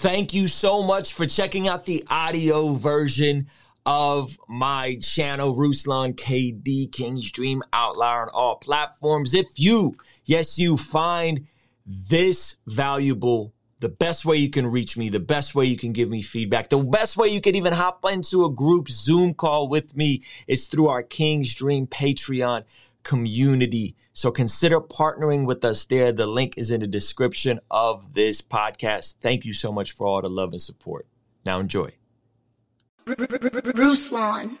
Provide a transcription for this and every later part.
Thank you so much for checking out the audio version of my channel, Ruslan KD King's Dream Outlier on all platforms. If you, yes, you find this valuable, the best way you can reach me, the best way you can give me feedback, the best way you can even hop into a group Zoom call with me is through our King's Dream Patreon community. So consider partnering with us there. The link is in the description of this podcast. Thank you so much for all the love and support. Now enjoy. Ruslan.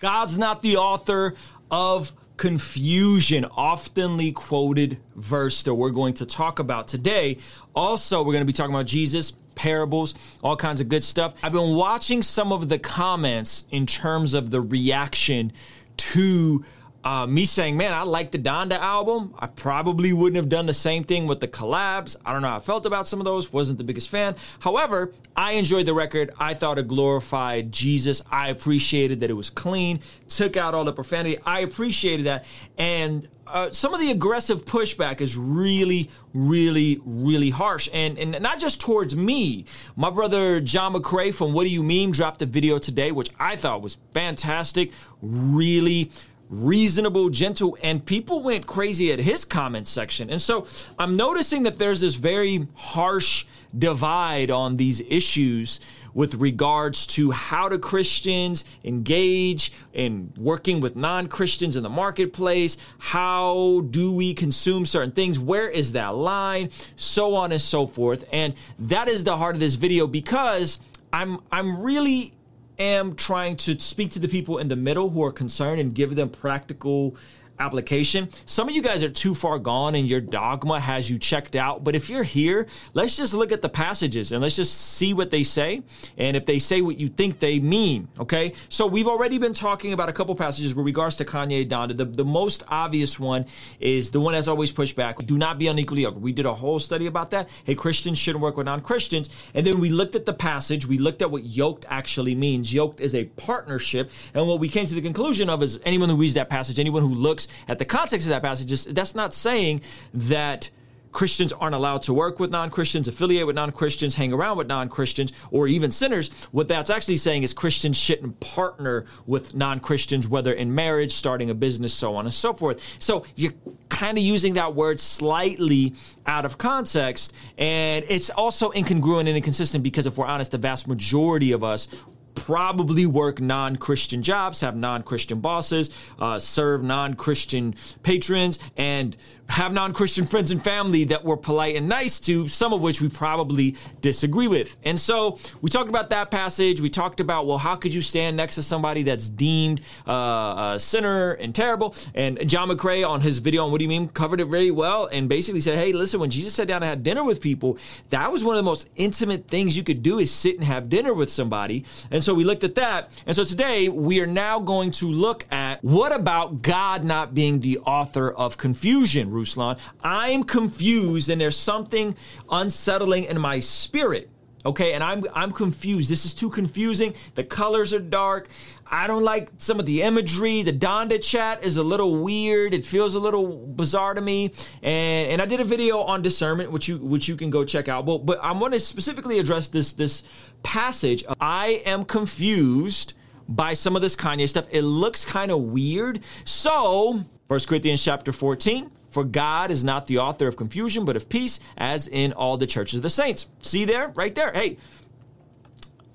God's not the author of confusion, oftenly quoted verse that we're going to talk about today. Also, we're going to be talking about Jesus, parables, all kinds of good stuff. I've been watching some of the comments in terms of the reaction to uh, me saying, man, I like the Donda album. I probably wouldn't have done the same thing with the collabs. I don't know how I felt about some of those. Wasn't the biggest fan. However, I enjoyed the record. I thought it glorified Jesus. I appreciated that it was clean, took out all the profanity. I appreciated that. And uh, some of the aggressive pushback is really, really, really harsh. And, and not just towards me. My brother John McCrae from What Do You Meme dropped a video today, which I thought was fantastic. Really, reasonable, gentle, and people went crazy at his comment section. And so I'm noticing that there's this very harsh divide on these issues with regards to how do Christians engage in working with non Christians in the marketplace? How do we consume certain things? Where is that line? So on and so forth. And that is the heart of this video because I'm I'm really am trying to speak to the people in the middle who are concerned and give them practical application. Some of you guys are too far gone and your dogma has you checked out. But if you're here, let's just look at the passages and let's just see what they say. And if they say what you think they mean, okay? So we've already been talking about a couple passages with regards to Kanye Donda. The, the most obvious one is the one that's always pushed back. Do not be unequally yoked. We did a whole study about that. Hey, Christians shouldn't work with non-Christians. And then we looked at the passage. We looked at what yoked actually means. Yoked is a partnership. And what we came to the conclusion of is anyone who reads that passage, anyone who looks at the context of that passage, that's not saying that Christians aren't allowed to work with non Christians, affiliate with non Christians, hang around with non Christians, or even sinners. What that's actually saying is Christians shouldn't partner with non Christians, whether in marriage, starting a business, so on and so forth. So you're kind of using that word slightly out of context. And it's also incongruent and inconsistent because if we're honest, the vast majority of us probably work non Christian jobs, have non Christian bosses, uh, serve non Christian patrons, and have non Christian friends and family that we're polite and nice to, some of which we probably disagree with. And so we talked about that passage. We talked about, well, how could you stand next to somebody that's deemed uh, a sinner and terrible? And John McCrae on his video on What Do You Mean covered it very well and basically said, hey, listen, when Jesus sat down and had dinner with people, that was one of the most intimate things you could do is sit and have dinner with somebody. And so we looked at that. And so today we are now going to look at what about God not being the author of confusion, Ruslan? I'm confused and there's something unsettling in my spirit. Okay, and I'm I'm confused. This is too confusing. The colors are dark. I don't like some of the imagery. The Donda chat is a little weird. It feels a little bizarre to me. And and I did a video on discernment, which you which you can go check out. But but I want to specifically address this this passage. I am confused by some of this Kanye stuff. It looks kind of weird. So, First Corinthians chapter 14. For God is not the author of confusion, but of peace, as in all the churches of the saints. See there? Right there. Hey,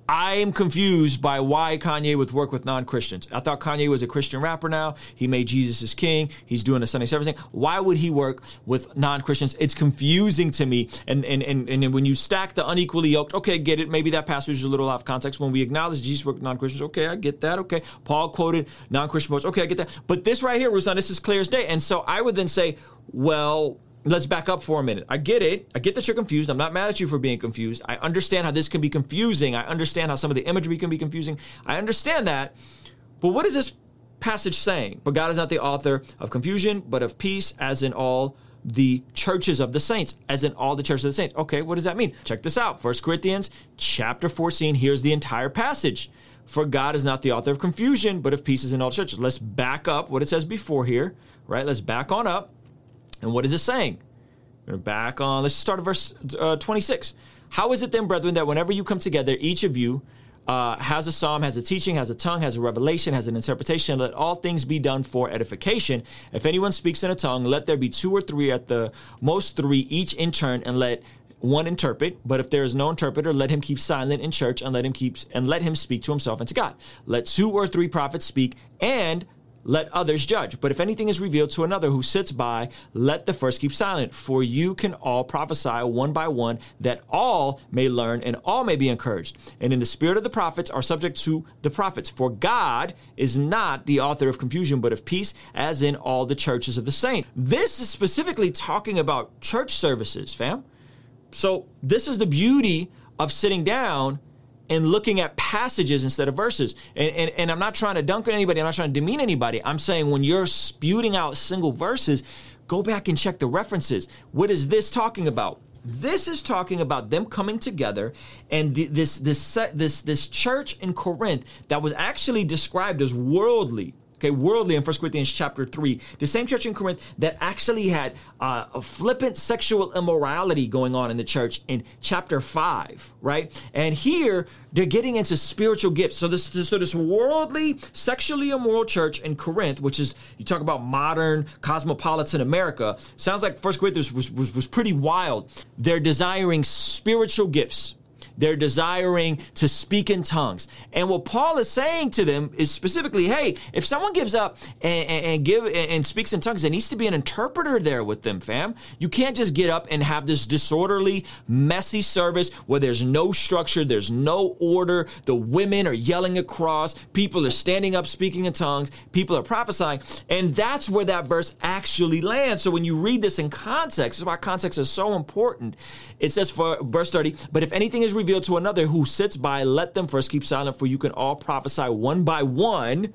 I am confused by why Kanye would work with non-Christians. I thought Kanye was a Christian rapper now. He made Jesus his king. He's doing a Sunday service thing. Why would he work with non-Christians? It's confusing to me. And and and, and when you stack the unequally yoked, okay, get it. Maybe that passage is a little out of context. When we acknowledge Jesus worked with non-Christians, okay, I get that. Okay. Paul quoted non-Christian words. Okay, I get that. But this right here, Ruslan, this is clear as day. And so I would then say, well, let's back up for a minute. I get it. I get that you're confused. I'm not mad at you for being confused. I understand how this can be confusing. I understand how some of the imagery can be confusing. I understand that. But what is this passage saying? But God is not the author of confusion, but of peace, as in all the churches of the saints, as in all the churches of the saints. Okay, what does that mean? Check this out. First Corinthians chapter 14. Here's the entire passage. For God is not the author of confusion, but of peace, as in all churches. Let's back up what it says before here, right? Let's back on up and what is it saying? We're back on, let's start at verse uh, 26. How is it then, brethren, that whenever you come together, each of you uh, has a psalm, has a teaching, has a tongue, has a revelation, has an interpretation. Let all things be done for edification. If anyone speaks in a tongue, let there be two or three at the most three, each in turn, and let one interpret. But if there is no interpreter, let him keep silent in church, and let him keep and let him speak to himself and to God. Let two or three prophets speak, and let others judge. But if anything is revealed to another who sits by, let the first keep silent. For you can all prophesy one by one, that all may learn and all may be encouraged. And in the spirit of the prophets are subject to the prophets. For God is not the author of confusion, but of peace, as in all the churches of the saints. This is specifically talking about church services, fam. So this is the beauty of sitting down and looking at passages instead of verses. And, and, and I'm not trying to dunk on anybody, I'm not trying to demean anybody. I'm saying when you're spewing out single verses, go back and check the references. What is this talking about? This is talking about them coming together and the, this this this this church in Corinth that was actually described as worldly okay, worldly in 1 Corinthians chapter 3. The same church in Corinth that actually had uh, a flippant sexual immorality going on in the church in chapter 5, right? And here they're getting into spiritual gifts. So this, so this worldly, sexually immoral church in Corinth, which is, you talk about modern cosmopolitan America, sounds like 1 Corinthians was, was, was pretty wild. They're desiring spiritual gifts they're desiring to speak in tongues. And what Paul is saying to them is specifically, hey, if someone gives up and, and, and give and speaks in tongues, there needs to be an interpreter there with them, fam. You can't just get up and have this disorderly, messy service where there's no structure, there's no order. The women are yelling across, people are standing up speaking in tongues, people are prophesying, and that's where that verse actually lands. So when you read this in context, this is why context is so important. It says for verse 30, but if anything is revealed to another who sits by, let them first keep silent, for you can all prophesy one by one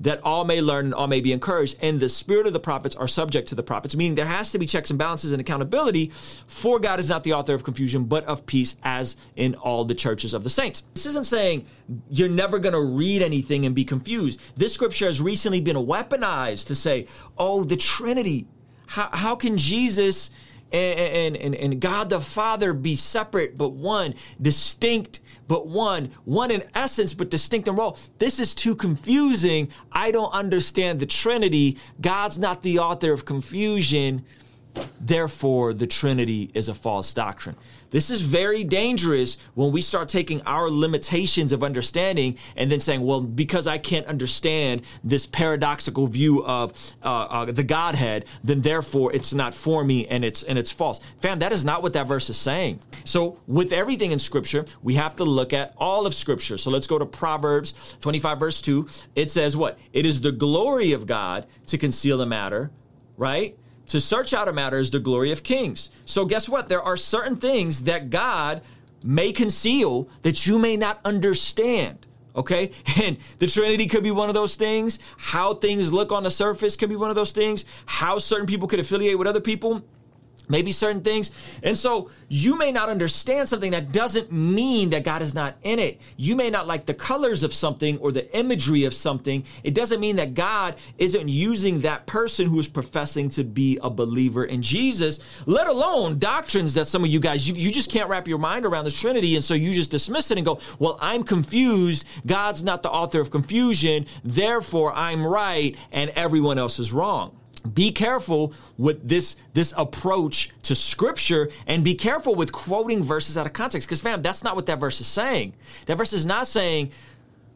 that all may learn and all may be encouraged. And the spirit of the prophets are subject to the prophets, meaning there has to be checks and balances and accountability. For God is not the author of confusion, but of peace, as in all the churches of the saints. This isn't saying you're never going to read anything and be confused. This scripture has recently been weaponized to say, oh, the Trinity. How, how can Jesus and, and, and God the Father be separate but one, distinct but one, one in essence but distinct in role. This is too confusing. I don't understand the Trinity. God's not the author of confusion. Therefore, the Trinity is a false doctrine. This is very dangerous when we start taking our limitations of understanding and then saying, well, because I can't understand this paradoxical view of uh, uh, the Godhead, then therefore it's not for me and it's and it's false. Fam, that is not what that verse is saying. So with everything in Scripture, we have to look at all of Scripture. So let's go to Proverbs 25, verse 2. It says what? It is the glory of God to conceal a matter, right? To search out a matter is the glory of kings. So, guess what? There are certain things that God may conceal that you may not understand. Okay. And the Trinity could be one of those things. How things look on the surface could be one of those things. How certain people could affiliate with other people maybe certain things. And so you may not understand something that doesn't mean that God is not in it. You may not like the colors of something or the imagery of something. It doesn't mean that God isn't using that person who is professing to be a believer in Jesus, let alone doctrines that some of you guys, you, you just can't wrap your mind around the Trinity. And so you just dismiss it and go, well, I'm confused. God's not the author of confusion. Therefore, I'm right and everyone else is wrong be careful with this this approach to scripture and be careful with quoting verses out of context. Because fam that's not what that verse is saying. That verse is not saying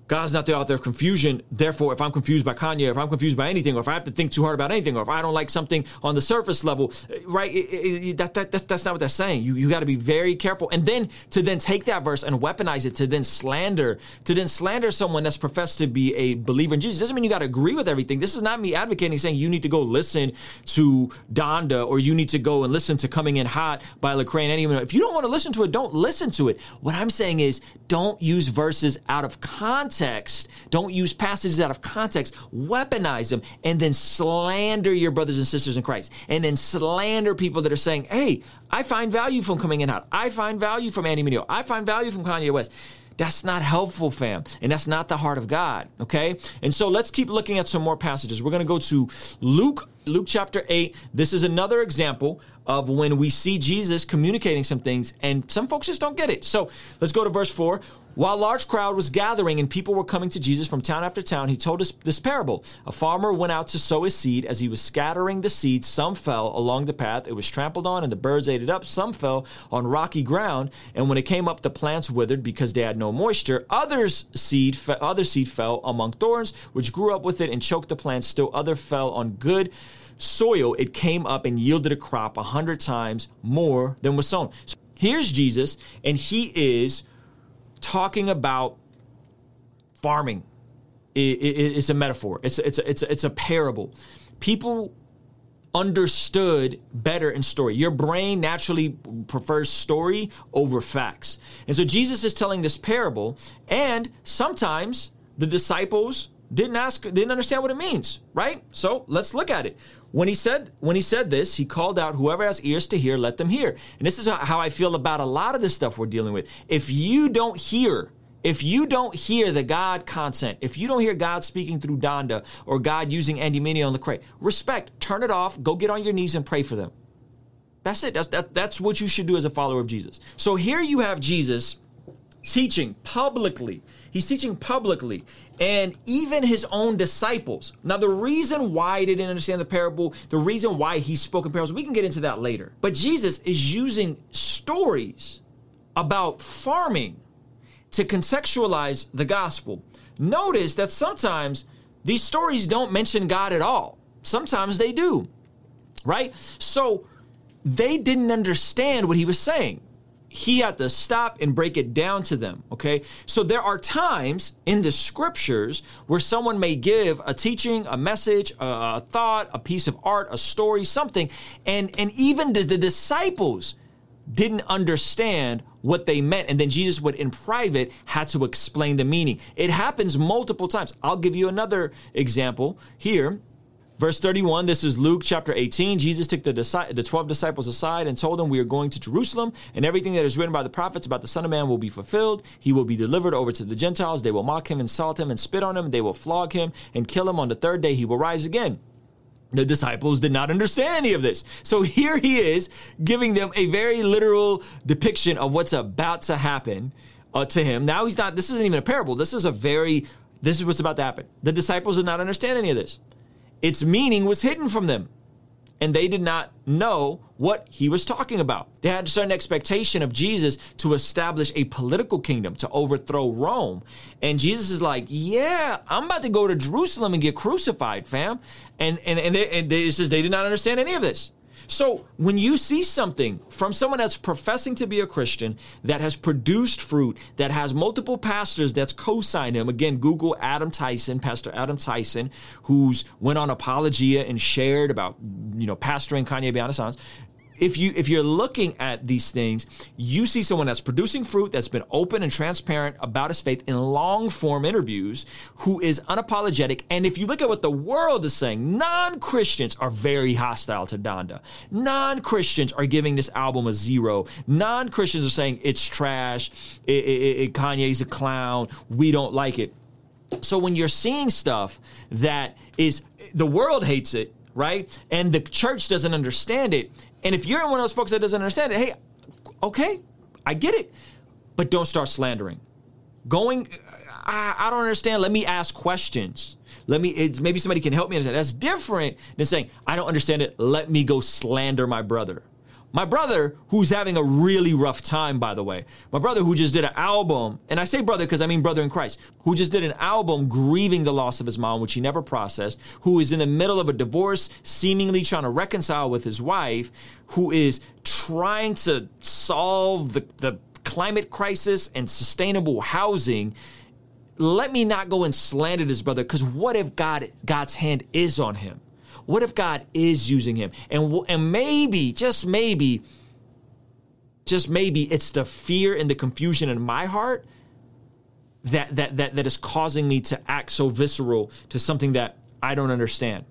God's not the author of confusion. Therefore, if I'm confused by Kanye, if I'm confused by anything, or if I have to think too hard about anything, or if I don't like something on the surface level, right? It, it, that, that, that's, that's not what that's saying. You, you got to be very careful. And then to then take that verse and weaponize it to then slander, to then slander someone that's professed to be a believer in Jesus doesn't mean you got to agree with everything. This is not me advocating saying you need to go listen to Donda or you need to go and listen to Coming in Hot by Lecrae. Anyone, if you don't want to listen to it, don't listen to it. What I'm saying is don't use verses out of context context. Don't use passages out of context. Weaponize them and then slander your brothers and sisters in Christ. And then slander people that are saying, hey, I find value from coming in hot. I find value from Andy Mineo. I find value from Kanye West. That's not helpful, fam. And that's not the heart of God. Okay. And so let's keep looking at some more passages. We're going to go to Luke, Luke chapter 8. This is another example of when we see Jesus communicating some things, and some folks just don't get it. So let's go to verse 4. While large crowd was gathering and people were coming to Jesus from town after town, he told us this parable. A farmer went out to sow his seed. As he was scattering the seed, some fell along the path. It was trampled on, and the birds ate it up. Some fell on rocky ground, and when it came up, the plants withered because they had no moisture. Others seed, other seed fell among thorns, which grew up with it and choked the plants. Still, other fell on good soil. It came up and yielded a crop a hundred times more than was sown. So here's Jesus, and he is talking about farming. it's a metaphor. It's it's it's it's a parable. People understood better in story. Your brain naturally prefers story over facts. And so Jesus is telling this parable, and sometimes the disciples didn't ask didn't understand what it means, right? So let's look at it. When he said when he said this, he called out, "Whoever has ears to hear, let them hear." And this is how I feel about a lot of the stuff we're dealing with. If you don't hear, if you don't hear the God content, if you don't hear God speaking through Donda or God using Andy Mineo and Lecrae, respect, turn it off, go get on your knees and pray for them. That's it. That's that, that's what you should do as a follower of Jesus. So here you have Jesus teaching publicly. He's teaching publicly and even his own disciples. Now, the reason why they didn't understand the parable, the reason why he spoke in parables, we can get into that later. But Jesus is using stories about farming to contextualize the gospel. Notice that sometimes these stories don't mention God at all. Sometimes they do, right? So they didn't understand what he was saying he had to stop and break it down to them. Okay. So there are times in the scriptures where someone may give a teaching, a message, a, thought, a piece of art, a story, something, and, and even the, the disciples didn't understand what they meant. And then Jesus would, in private, had to explain the meaning. It happens multiple times. I'll give you another example here Verse 31, this is Luke chapter 18. Jesus took the, the 12 disciples aside and told them, We are going to Jerusalem, and everything that is written by the prophets about the Son of Man will be fulfilled. He will be delivered over to the Gentiles. They will mock him, insult him, and spit on him. They will flog him and kill him. On the third day, he will rise again. The disciples did not understand any of this. So here he is giving them a very literal depiction of what's about to happen uh, to him. Now he's not, this isn't even a parable. This is a very, this is what's about to happen. The disciples did not understand any of this its meaning was hidden from them. And they did not know what he was talking about. They had a certain expectation of Jesus to establish a political kingdom, to overthrow Rome. And Jesus is like, Yeah, I'm about to go to Jerusalem and get crucified, fam. And and, and, they, and they, says they did not understand any of this. So when you see something from someone that's professing to be a Christian that has produced fruit, that has multiple pastors that's co-signed him, again, Google Adam Tyson, Pastor Adam Tyson, who's went on Apologia and shared about, you know, pastoring Kanye Beyond if you if you're looking at these things, you see someone that's producing fruit that's been open and transparent about his faith in long form interviews, who is unapologetic. And if you look at what the world is saying, non Christians are very hostile to Donda. Non Christians are giving this album a zero. Non Christians are saying it's trash. It, it, it, Kanye's a clown. We don't like it. So when you're seeing stuff that is the world hates it, right? And the church doesn't understand it. And if you're one of those folks that doesn't understand it, hey, okay, I get it, but don't start slandering. Going, I, I don't understand. Let me ask questions. Let me, maybe somebody can help me understand. That's different than saying, I don't understand it. Let me go slander my brother. My brother, who's having a really rough time, by the way, my brother who just did an album, and I say brother because I mean brother in Christ, who just did an album grieving the loss of his mom, which he never processed, who is in the middle of a divorce, seemingly trying to reconcile with his wife, who is trying to solve the, the climate crisis and sustainable housing let me not go and slander this brother because what if God God's hand is on him? What if God is using him? And, and maybe, just maybe, just maybe it's the fear and the confusion in my heart that, that, that, that is causing me to act so visceral to something that I don't understand.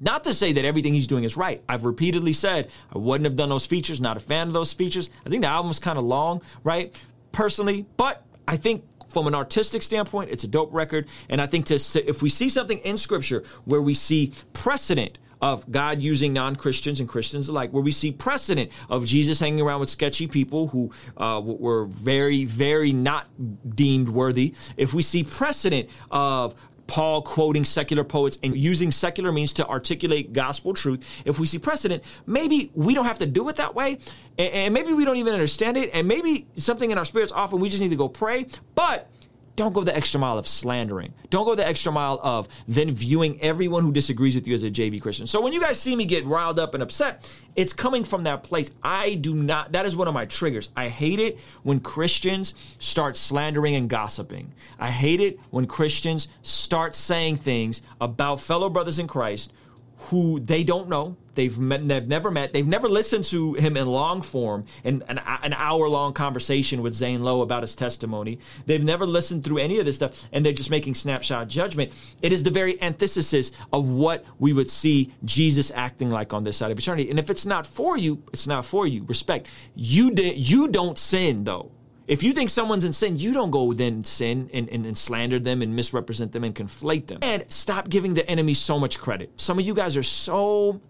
Not to say that everything he's doing is right. I've repeatedly said I wouldn't have done those features, not a fan of those features. I think the album's kind of long, right? Personally, but I think from an artistic standpoint, it's a dope record. And I think to if we see something in scripture where we see precedent of God using non Christians and Christians alike, where we see precedent of Jesus hanging around with sketchy people who uh, were very, very not deemed worthy, if we see precedent of Paul quoting secular poets and using secular means to articulate gospel truth, if we see precedent, maybe we don't have to do it that way. And, maybe we don't even understand it. And maybe something in our spirits often we just need to go pray. But don't go the extra mile of slandering. Don't go the extra mile of then viewing everyone who disagrees with you as a JV Christian. So when you guys see me get riled up and upset, it's coming from that place. I do not, that is one of my triggers. I hate it when Christians start slandering and gossiping. I hate it when Christians start saying things about fellow brothers in Christ who they don't know. They've met, they've never met. They've never listened to him in long form in an, an hour long conversation with Zane Lowe about his testimony. They've never listened through any of this stuff, and they're just making snapshot judgment. It is the very antithesis of what we would see Jesus acting like on this side of eternity. And if it's not for you, it's not for you. Respect. You did. You don't sin though. If you think someone's in sin, you don't go then sin and, and, and, slander them and misrepresent them and conflate them. And stop giving the enemy so much credit. Some of you guys are so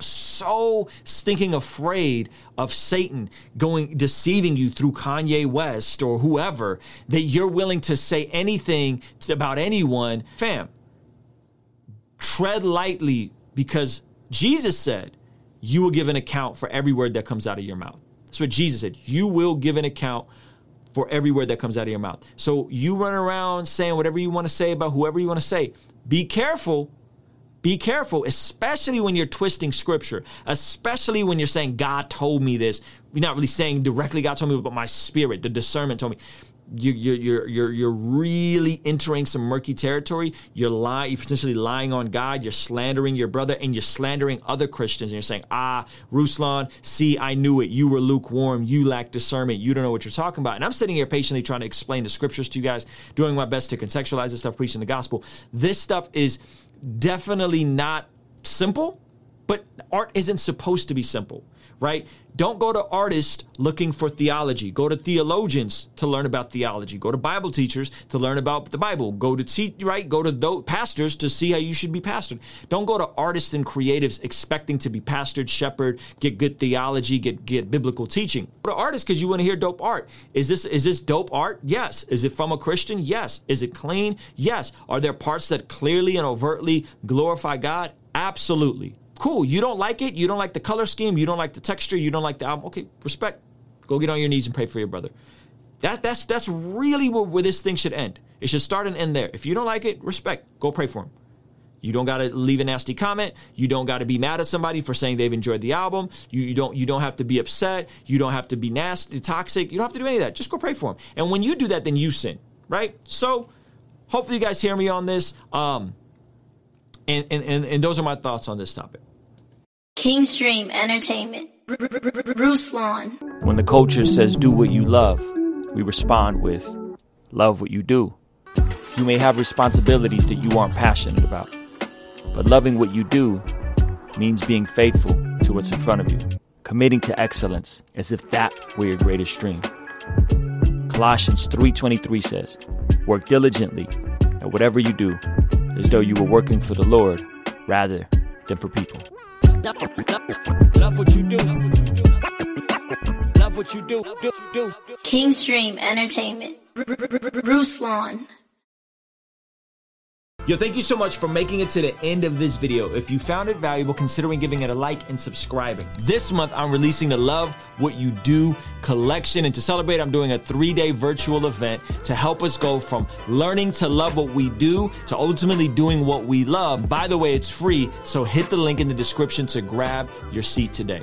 so stinking afraid of Satan going deceiving you through Kanye West or whoever that you're willing to say anything about anyone. Fam, tread lightly because Jesus said, You will give an account for every word that comes out of your mouth. That's what Jesus said. You will give an account for every word that comes out of your mouth. So you run around saying whatever you want to say about whoever you want to say. Be careful. Be careful, especially when you're twisting scripture, especially when you're saying, God told me this. You're not really saying directly, God told me, but my spirit, the discernment told me you, you're, you're, you're, you're really entering some murky territory. You're lying, you're potentially lying on God. You're slandering your brother and you're slandering other Christians. And you're saying, ah, Ruslan, see, I knew it. You were lukewarm. You lack discernment. You don't know what you're talking about. And I'm sitting here patiently trying to explain the scriptures to you guys, doing my best to contextualize this stuff, preaching the gospel. This stuff is definitely not simple, but art isn't supposed to be simple right? Don't go to artists looking for theology. Go to theologians to learn about theology. Go to Bible teachers to learn about the Bible. Go to te- right. Go to those pastors to see how you should be pastored. Don't go to artists and creatives expecting to be pastored, shepherd, get good theology, get get biblical teaching. Go to artists because you want to hear dope art. Is this is this dope art? Yes. Is it from a Christian? Yes. Is it clean? Yes. Are there parts that clearly and overtly glorify God? Absolutely. Cool. You don't like it. You don't like the color scheme. You don't like the texture. You don't like the album. Okay, respect. Go get on your knees and pray for your brother. That, that's that's really where, where this thing should end. It should start and end there. If you don't like it, respect. Go pray for him. You don't got to leave a nasty comment. You don't got to be mad at somebody for saying they've enjoyed the album. You, you don't you don't have to be upset. You don't have to be nasty, toxic. You don't have to do any of that. Just go pray for him. And when you do that, then you sin, right? So, hopefully, you guys hear me on this. Um, and, and, and, and those are my thoughts on this topic. KingsDream Entertainment. Ruslan. When the culture says do what you love, we respond with love what you do. You may have responsibilities that you aren't passionate about, but loving what you do means being faithful to what's in front of you, committing to excellence as if that were your greatest dream. Colossians 3:23 says, "Work diligently at whatever you do, as though you were working for the Lord rather than for people." Love, love, what you do. Love what you do. do, do. KingsDream Entertainment. Ruslan. Yo, thank you so much for making it to the end of this video. If you found it valuable, considering giving it a like and subscribing. This month, I'm releasing the Love What You Do collection. And to celebrate, I'm doing a three day virtual event to help us go from learning to love what we do to ultimately doing what we love. By the way, it's free. So hit the link in the description to grab your seat today.